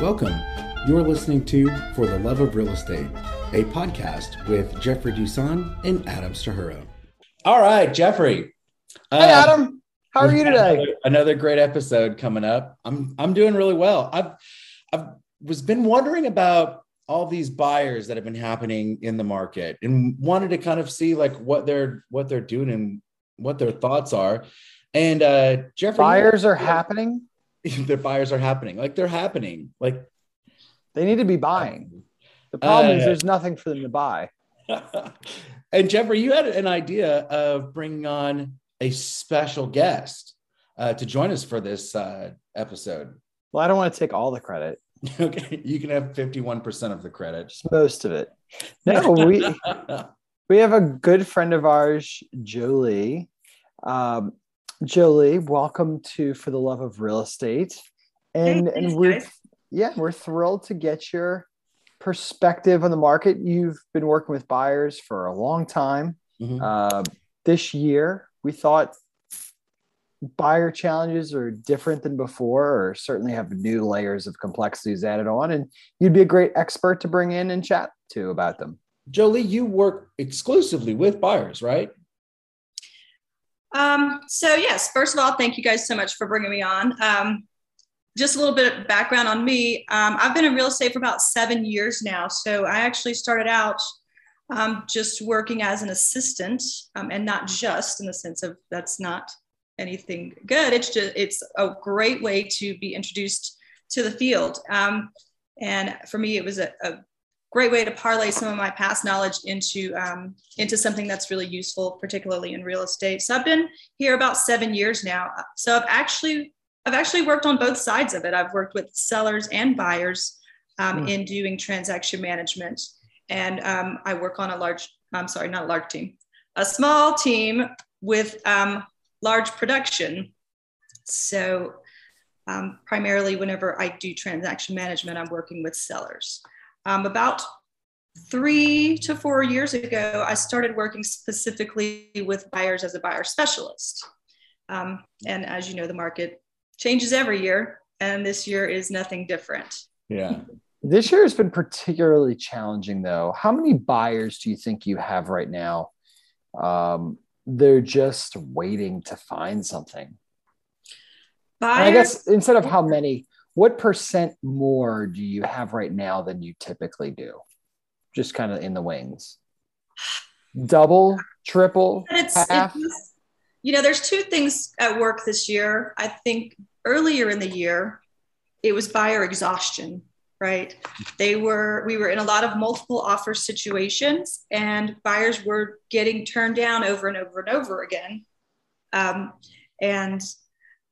Welcome. You're listening to For the Love of Real Estate, a podcast with Jeffrey Dusan and Adam Stahura. All right, Jeffrey. Hey, uh, Adam. How are you today? Another, another, great episode coming up. I'm I'm doing really well. I've I've was been wondering about all these buyers that have been happening in the market and wanted to kind of see like what they're what they're doing and what their thoughts are. And uh Jeffrey buyers are happening. the buyers are happening. Like they're happening. Like they need to be buying. The problem uh, is there's nothing for them to buy. and Jeffrey, you had an idea of bringing on a special guest uh, to join us for this uh, episode. Well, I don't want to take all the credit. okay, you can have 51% of the credit. Most of it. No, we we have a good friend of ours, Jolie. Um, Jolie, welcome to For the Love of Real Estate. And hey, and we're guys. yeah, we're thrilled to get your perspective on the market. You've been working with buyers for a long time. Mm-hmm. Uh, this year, we thought buyer challenges are different than before, or certainly have new layers of complexities added on. And you'd be a great expert to bring in and chat to about them. Jolie, you work exclusively with buyers, right? Um, so, yes, first of all, thank you guys so much for bringing me on. Um, just a little bit of background on me. Um, I've been in real estate for about seven years now. So, I actually started out um, just working as an assistant um, and not just in the sense of that's not anything good. It's just it's a great way to be introduced to the field. Um, and for me, it was a, a, great way to parlay some of my past knowledge into um, into something that's really useful, particularly in real estate. So I've been here about seven years now. So I've actually I've actually worked on both sides of it. I've worked with sellers and buyers um, mm. in doing transaction management, and um, I work on a large. I'm sorry, not a large team, a small team with um, large production. So um, primarily whenever I do transaction management, I'm working with sellers. Um, about three to four years ago, I started working specifically with buyers as a buyer specialist. Um, and as you know, the market changes every year, and this year is nothing different. Yeah. This year has been particularly challenging, though. How many buyers do you think you have right now um, they're just waiting to find something. Buyers, I guess instead of how many, what percent more do you have right now than you typically do? Just kind of in the wings. Double, triple, it's, half. It's, you know, there's two things at work this year. I think earlier in the year, it was buyer exhaustion right they were we were in a lot of multiple offer situations and buyers were getting turned down over and over and over again um, and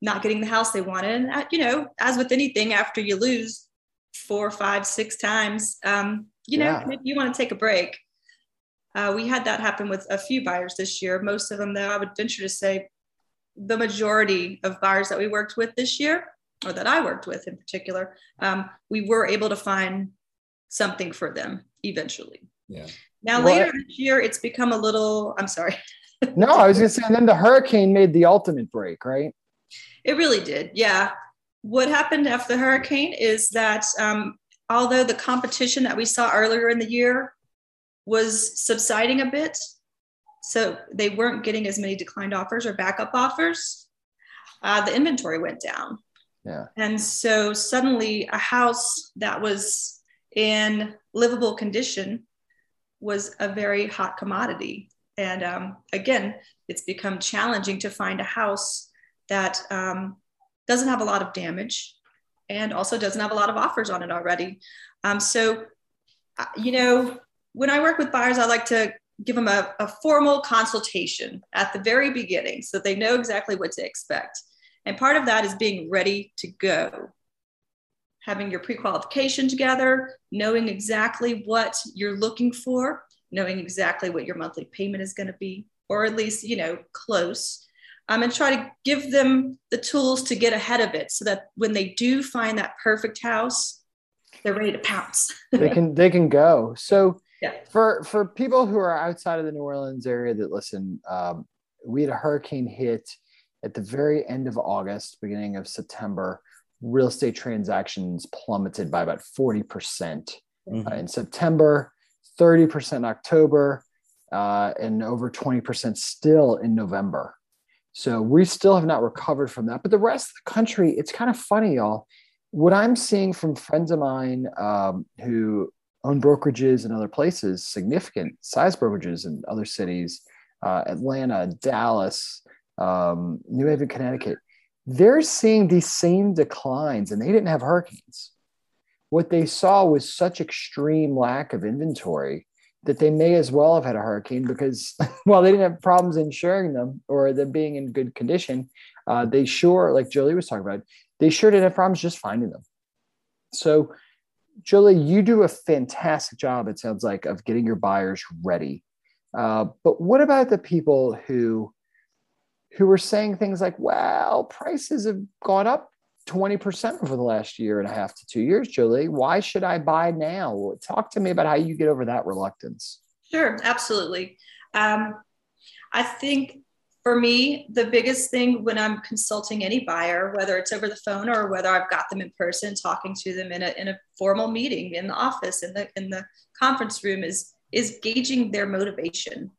not getting the house they wanted and uh, you know as with anything after you lose four five six times um, you know yeah. you want to take a break uh, we had that happen with a few buyers this year most of them though i would venture to say the majority of buyers that we worked with this year or that I worked with in particular, um, we were able to find something for them eventually. Yeah. Now well, later this year, it's become a little. I'm sorry. no, I was going to say, and then the hurricane made the ultimate break, right? It really did. Yeah. What happened after the hurricane is that um, although the competition that we saw earlier in the year was subsiding a bit, so they weren't getting as many declined offers or backup offers, uh, the inventory went down. Yeah. And so suddenly a house that was in livable condition was a very hot commodity. And um, again, it's become challenging to find a house that um, doesn't have a lot of damage and also doesn't have a lot of offers on it already. Um, so, uh, you know, when I work with buyers, I like to give them a, a formal consultation at the very beginning so they know exactly what to expect. And part of that is being ready to go, having your pre qualification together, knowing exactly what you're looking for, knowing exactly what your monthly payment is going to be, or at least, you know, close. Um, and try to give them the tools to get ahead of it so that when they do find that perfect house, they're ready to pounce. they can they can go. So yeah. for for people who are outside of the New Orleans area that listen, um, we had a hurricane hit at the very end of August, beginning of September. real estate transactions plummeted by about 40% Mhm. uh, in September, 30% in October, uh, and over 20% still in November. So we still have not recovered from that. But the rest of the country, it's kind of funny, y'all. What I'm seeing from friends of mine um, who own brokerages in other places, significant size brokerages in other cities, uh, Atlanta, Dallas, um, New Haven, Connecticut, they're seeing these same declines and they didn't have hurricanes. What they saw was such extreme lack of inventory that they may as well have had a hurricane because while they didn't have problems insuring them or them being in good condition, uh, they sure, like Julie was talking about, they sure didn't have problems just finding them. So, Julie, you do a fantastic job, it sounds like, of getting your buyers ready. Uh, but what about the people who who were saying things like, well, prices have gone up 20% over the last year and a half to two years, Jolie. Why should I buy now? Talk to me about how you get over that reluctance. Sure, absolutely. Um, I think for me, the biggest thing when I'm consulting any buyer, whether it's over the phone or whether I've got them in person, talking to them in a, in a formal meeting in the office, in the, in the conference room, is, is gauging their motivation.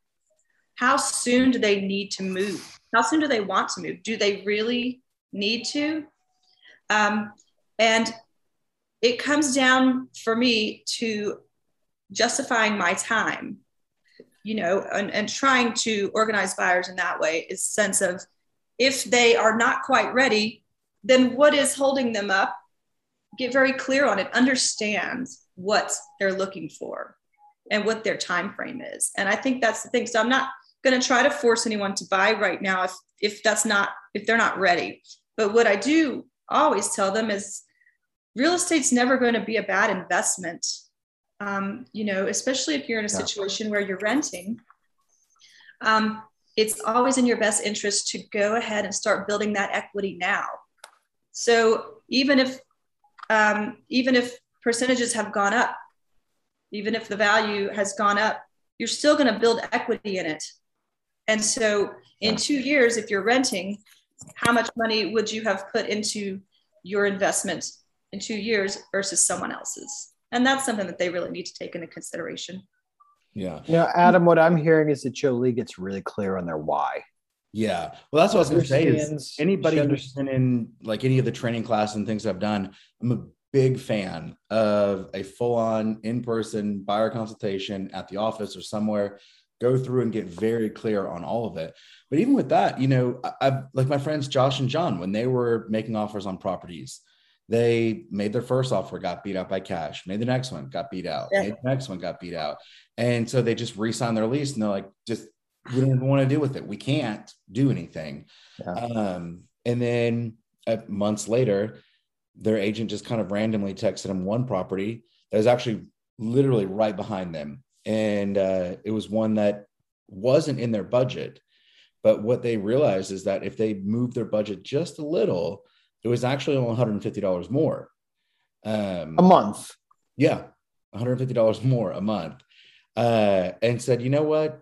How soon do they need to move? How soon do they want to move? Do they really need to? Um, and it comes down for me to justifying my time you know and, and trying to organize buyers in that way is sense of if they are not quite ready then what is holding them up? Get very clear on it. Understand what they're looking for and what their time frame is. And i think that's the thing. So i'm not going to try to force anyone to buy right now if if that's not if they're not ready. But what i do always tell them is real estate's never going to be a bad investment. Um, you know especially if you're in a situation where you're renting. Um, it's always in your best interest to go ahead and start building that equity now. So even if um, even if percentages have gone up even if the value has gone up you're still going to build equity in it. And so in two years if you're renting how much money would you have put into your investment in two years versus someone else's and that's something that they really need to take into consideration Yeah. You know, Adam, what I'm hearing is that Jolie gets really clear on their why. Yeah. Well, that's what I was going to say is anybody she who's been in like any of the training classes and things I've done, I'm a big fan of a full-on in-person buyer consultation at the office or somewhere. Go through and get very clear on all of it. But even with that, you know, I, I've like my friends Josh and John when they were making offers on properties, they made their first offer, got beat out by cash, made the next one, got beat out, Yeah. made the next one, got beat out. And so they just re-signed their lease and they're like, just we don't even want to deal with it. We can't do anything. Yeah. Um, and then uh, months later, their agent just kind of randomly texted them one property that was actually literally right behind them. And uh, it was one that wasn't in their budget. But what they realized is that if they moved their budget just a little, it was actually only $150 more. Um, A month. yeah, $150 more a month. Uh, and said, you know what?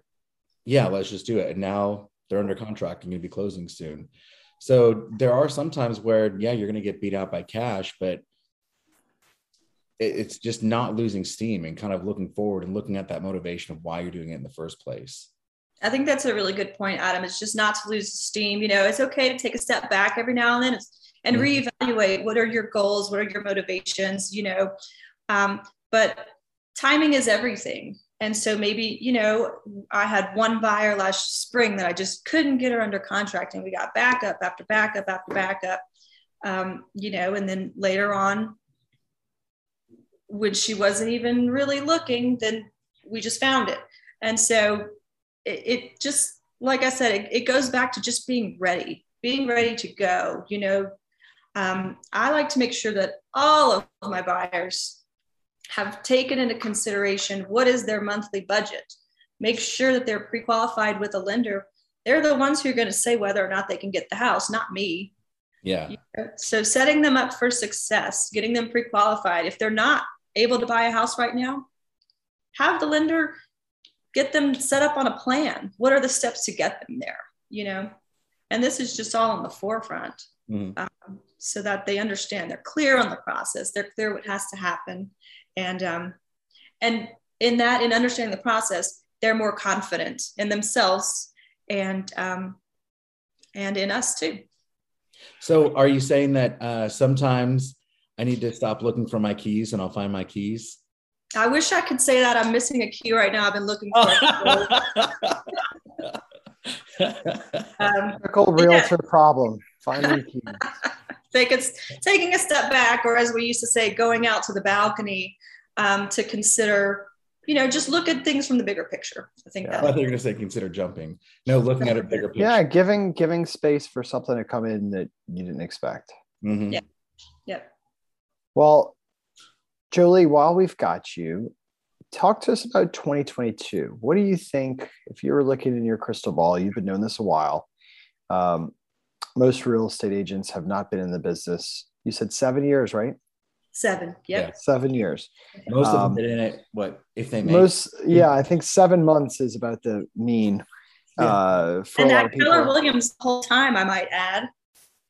Yeah, let's just do it. And now they're under contract and going to be closing soon. So there are some times where, yeah, you're going to get beat out by cash, but it's just not losing steam and kind of looking forward and looking at that motivation of why you're doing it in the first place. I think that's a really good point, Adam. It's just not to lose steam. You know, it's okay to take a step back every now and then and Mhm. reevaluate what are your goals, what are your motivations, you know. Um, but timing is everything. And so maybe, you know, I had one buyer last spring that I just couldn't get her under contract, and we got backup after backup after backup. Um, you know, and then later on, when she wasn't even really looking, then we just found it. And so it, it just like i said it, it goes back to just being ready being ready to go you know? Um, i like to make sure that all of my buyers have taken into consideration what is their monthly budget. Make sure that they're pre-qualified with a lender. They're the ones who are going to say whether or not they can get the house not me. Yeah. so setting them up for success getting them pre-qualified. If they're not able to buy a house right now? Have the lender get them set up on a plan. What are the steps to get them there you know? And this is just all on the forefront Mhm. um, so that they understand they're clear on the process they're clear what has to happen. And um, and in that in understanding the process they're more confident in themselves and um, and in us too. So are you saying that uh, sometimes i need to stop looking for my keys and i'll find my keys i wish i could say that i'm missing a key right now i've been looking for um, Typical realtor yeah. problem finding keys think it's taking a step back, or as we used to say, going out to the balcony um, to consider, you know, just look at things from the bigger picture. I think. Yeah. I thought you were going to say consider jumping. No, looking at a bigger picture. Yeah, giving giving space for something to come in that you didn't expect. Mm-hmm. Yeah. Yep. Well, Jolie, while we've got you, talk to us about 2022. What do you think, if you were looking in your crystal ball, you've been doing this a while, um, most real estate agents have not been in the business. You said seven years, right? Seven. Yep. Yeah. Seven years. Most of them um, been in it. What if they make most? Yeah, I think seven months is about the mean. Yeah. Uh, for and a lot of people. Keller Williams whole time, I might add.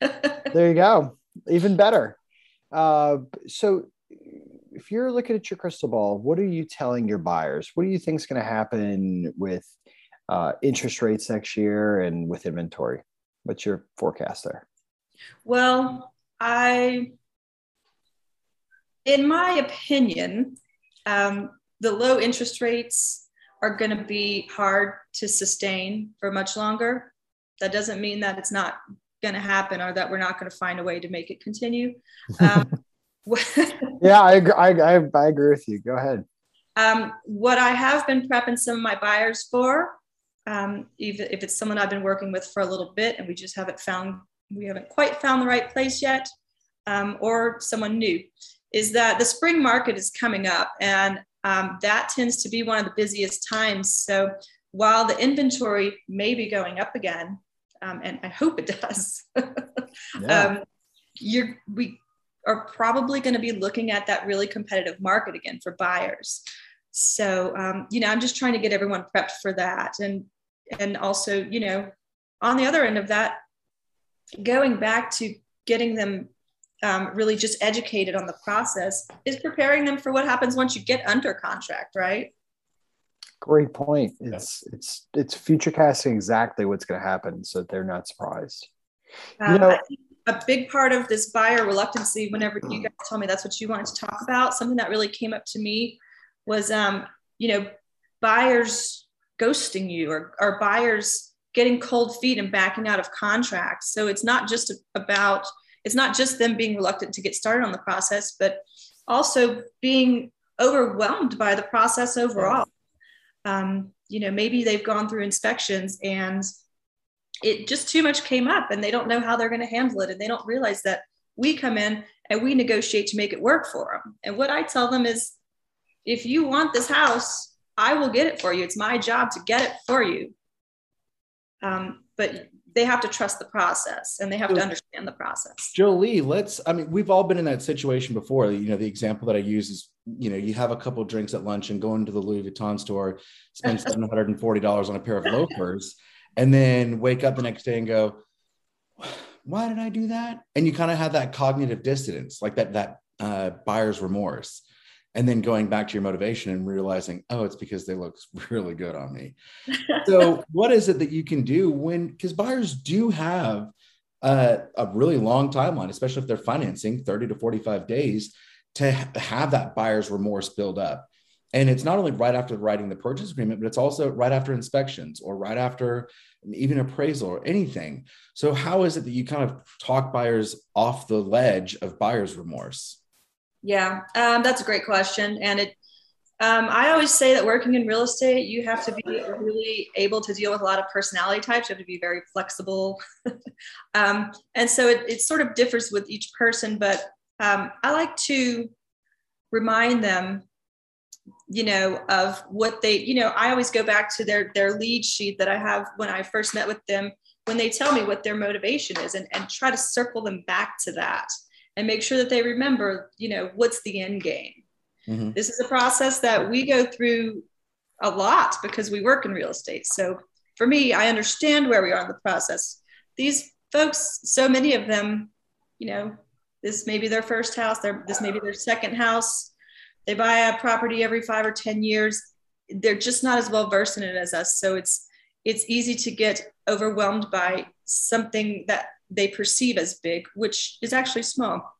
there you go. Even better. Uh, so, if you're looking at your crystal ball, what are you telling your buyers? What do you think is going to happen with uh, interest rates next year and with inventory? What's your forecast there? Well, I, in my opinion, um, the low interest rates are going to be hard to sustain for much longer. That doesn't mean that it's not going to happen or that we're not going to find a way to make it continue. Um, yeah, I, I, I, agree with you. Go ahead. Um, what I have been prepping some of my buyers for um, even if it's someone I've been working with for a little bit and we just haven't found, we haven't quite found the right place yet, um, or someone new, is that the spring market is coming up and um, that tends to be one of the busiest times. So while the inventory may be going up again, um, and I hope it does, yeah. Um, you're, we are probably going to be looking at that really competitive market again for buyers. So, um, you know, I'm just trying to get everyone prepped for that. And and also you know on the other end of that going back to getting them um, really just educated on the process is preparing them for what happens once you get under contract right great point it's it's it's future casting exactly what's going to happen so they're not surprised um, you know a big part of this buyer reluctancy whenever you guys told me that's what you wanted to talk about something that really came up to me was um, you know buyers ghosting you or, or buyers getting cold feet and backing out of contracts. So it's not just about, it's not just them being reluctant to get started on the process, but also being overwhelmed by the process overall. Um, you know, maybe they've gone through inspections and it just too much came up and they don't know how they're going to handle it. And they don't realize that we come in and we negotiate to make it work for them. And what I tell them is if you want this house, I will get it for you. It's my job to get it for you. Um, but they have to trust the process and they have to understand the process. Jolie, let's, I mean, we've all been in that situation before. You know, the example that I use is, you know, you have a couple drinks at lunch and go into the Louis Vuitton store, spend $740 on a pair of loafers, and then wake up the next day and go, why did I do that? And you kind of have that cognitive dissonance, like that, that uh, buyer's remorse and then going back to your motivation and realizing oh it's because they look really good on me. So what is it that you can do when because buyers do have uh, a really long timeline especially if they're financing 30 to 45 days to have that buyer's remorse build up. And it's not only right after writing the purchase agreement but it's also right after inspections or right after even appraisal or anything. So how is it that you kind of talk buyers off the ledge of buyer's remorse yeah, um, that's a great question. And it, um, I always say that working in real estate, you have to be really able to deal with a lot of personality types. You have to be very flexible. um, and so it, it, sort of differs with each person, but um, I like to remind them, you know, of what they, you know, I always go back to their, their lead sheet that I have when I first met with them, when they tell me what their motivation is and, and try to circle them back to that and make sure that they remember, you know, what's the end game. Mm-hmm. This is a process that we go through a lot because we work in real estate. So for me, I understand where we are in the process. These folks, so many of them, you know, This may be their first house. Their, this may be their second house. They buy a property every five or 10 years. They're just not as well versed in it as us. So it's, it's easy to get overwhelmed by something that they perceive as big, which is actually small.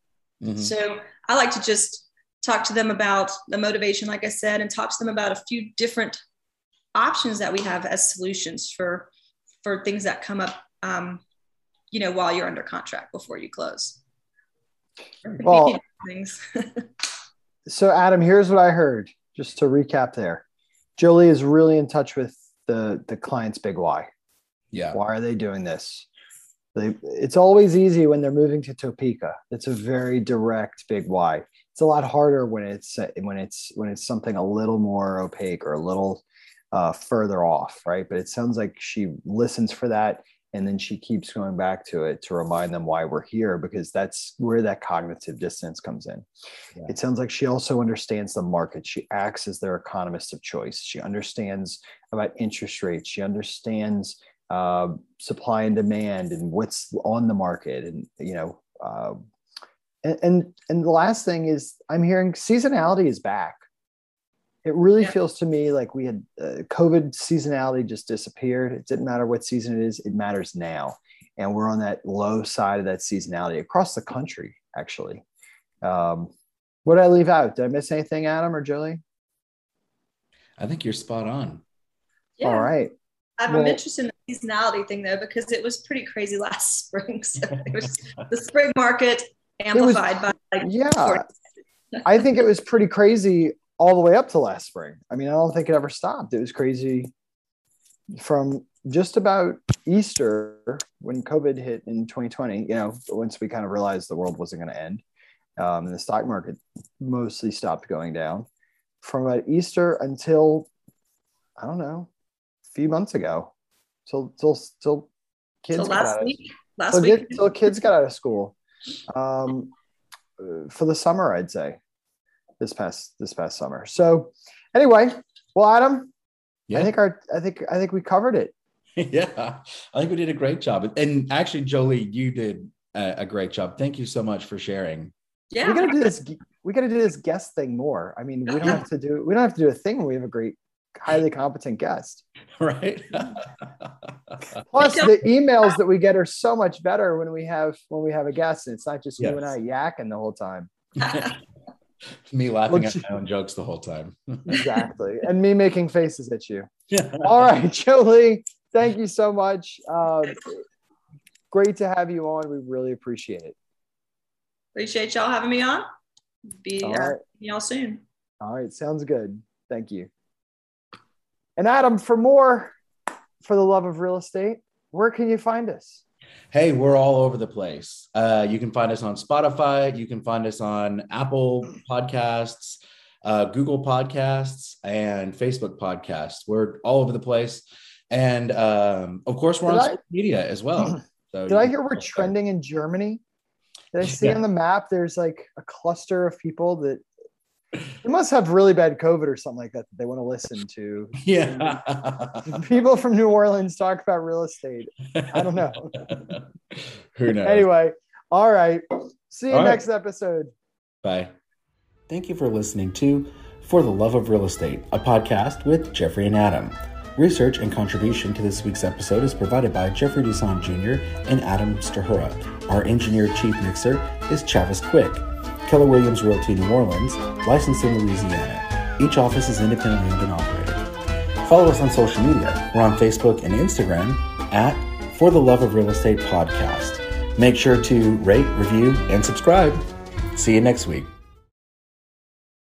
Mm-hmm. So I like to just talk to them about the motivation, like I said, and talk to them about a few different options that we have as solutions for for things that come up um, you know while you're under contract before you close. Well so adam here's what i heard just to recap there. Jolie is really in touch with the the client's big why. Yeah. Why are they doing this they, it's always easy when they're moving to topeka it's a very direct big why it's a lot harder when it's when it's when it's something a little more opaque or a little uh, further off, right? But it sounds like she listens for that and then she keeps going back to it to remind them why we're here because that's where that cognitive dissonance comes in. Yeah. It sounds like she also understands the market. She acts as their economist of choice. She understands about interest rates. She understands uh, supply and demand and what's on the market, and you know. Uh, and, and and the last thing is, I'm hearing seasonality is back it really yeah. feels to me like we had uh, COVID seasonality just disappeared. It didn't matter what season it is, it matters now. And we're on that low side of that seasonality across the country, actually. Um, what did I leave out? Did I miss anything, Adam or Julie? I think you're spot on. Yeah. All right. I'm well, interested in the seasonality thing though, because it was pretty crazy last spring. So it was the spring market amplified was, by like yeah. I think it was pretty crazy all the way up to last spring. I mean, I don't think it ever stopped. It was crazy from just about Easter when COVID hit in 2020. You know, once we kind of realized the world wasn't going to end, um, and the stock market mostly stopped going down. From about Easter until I don't know, a few months ago, till till till kids so last week. Last till, week. till kids got out of school um, for the summer, I'd say this past this past summer. So anyway, well, Adam, yeah. I think our I think I think we covered it. yeah, I think we did a great job. And actually, Jolie, you did a, a great job. Thank you so much for sharing. Yeah, we gotta do this. We gotta do this guest thing more. I mean, we don't have to do we don't have to do a thing when we have a great highly competent guest. Right. Plus, the emails that we get are so much better when we have when we have a guest, and it's not just yes. you and I yakking the whole time. me laughing at my own jokes the whole time. exactly. And me making faces at you. Yeah. All right, Jolie, thank you so much. Uh, great to have you on. We really appreciate it. Appreciate y'all having me on. Be all uh, y'all soon. All right, sounds good. Thank you. And Adam, for more for the love of real estate, where can you find us? Hey, we're all over the place. Uh, you can find us on Spotify. You can find us on Apple Podcasts, uh, Google Podcasts, and Facebook Podcasts. We're all over the place. And um, of course, we're did on I, social media as well. So did I hear we're trending in Germany? Did I see yeah. on the map there's like a cluster of people that they must have really bad COVID or something like that that they want to listen to. Yeah. People from New Orleans talk about real estate. I don't know. Who knows? Anyway, all right. See you all next right. episode. Bye. Thank you for listening to For the Love of Real Estate, a podcast with Jeffrey and Adam. Research and contribution to this week's episode is provided by Jeffrey Duson Jr. and Adam Stahura. Our engineer chief mixer is Chavis Quick. Keller Williams Realty New Orleans, licensed in Louisiana. Each office is independently owned and operated. Follow us on social media. We're on Facebook and Instagram at For the Love of Real Estate Podcast. Make sure to rate, review, and subscribe. See you next week.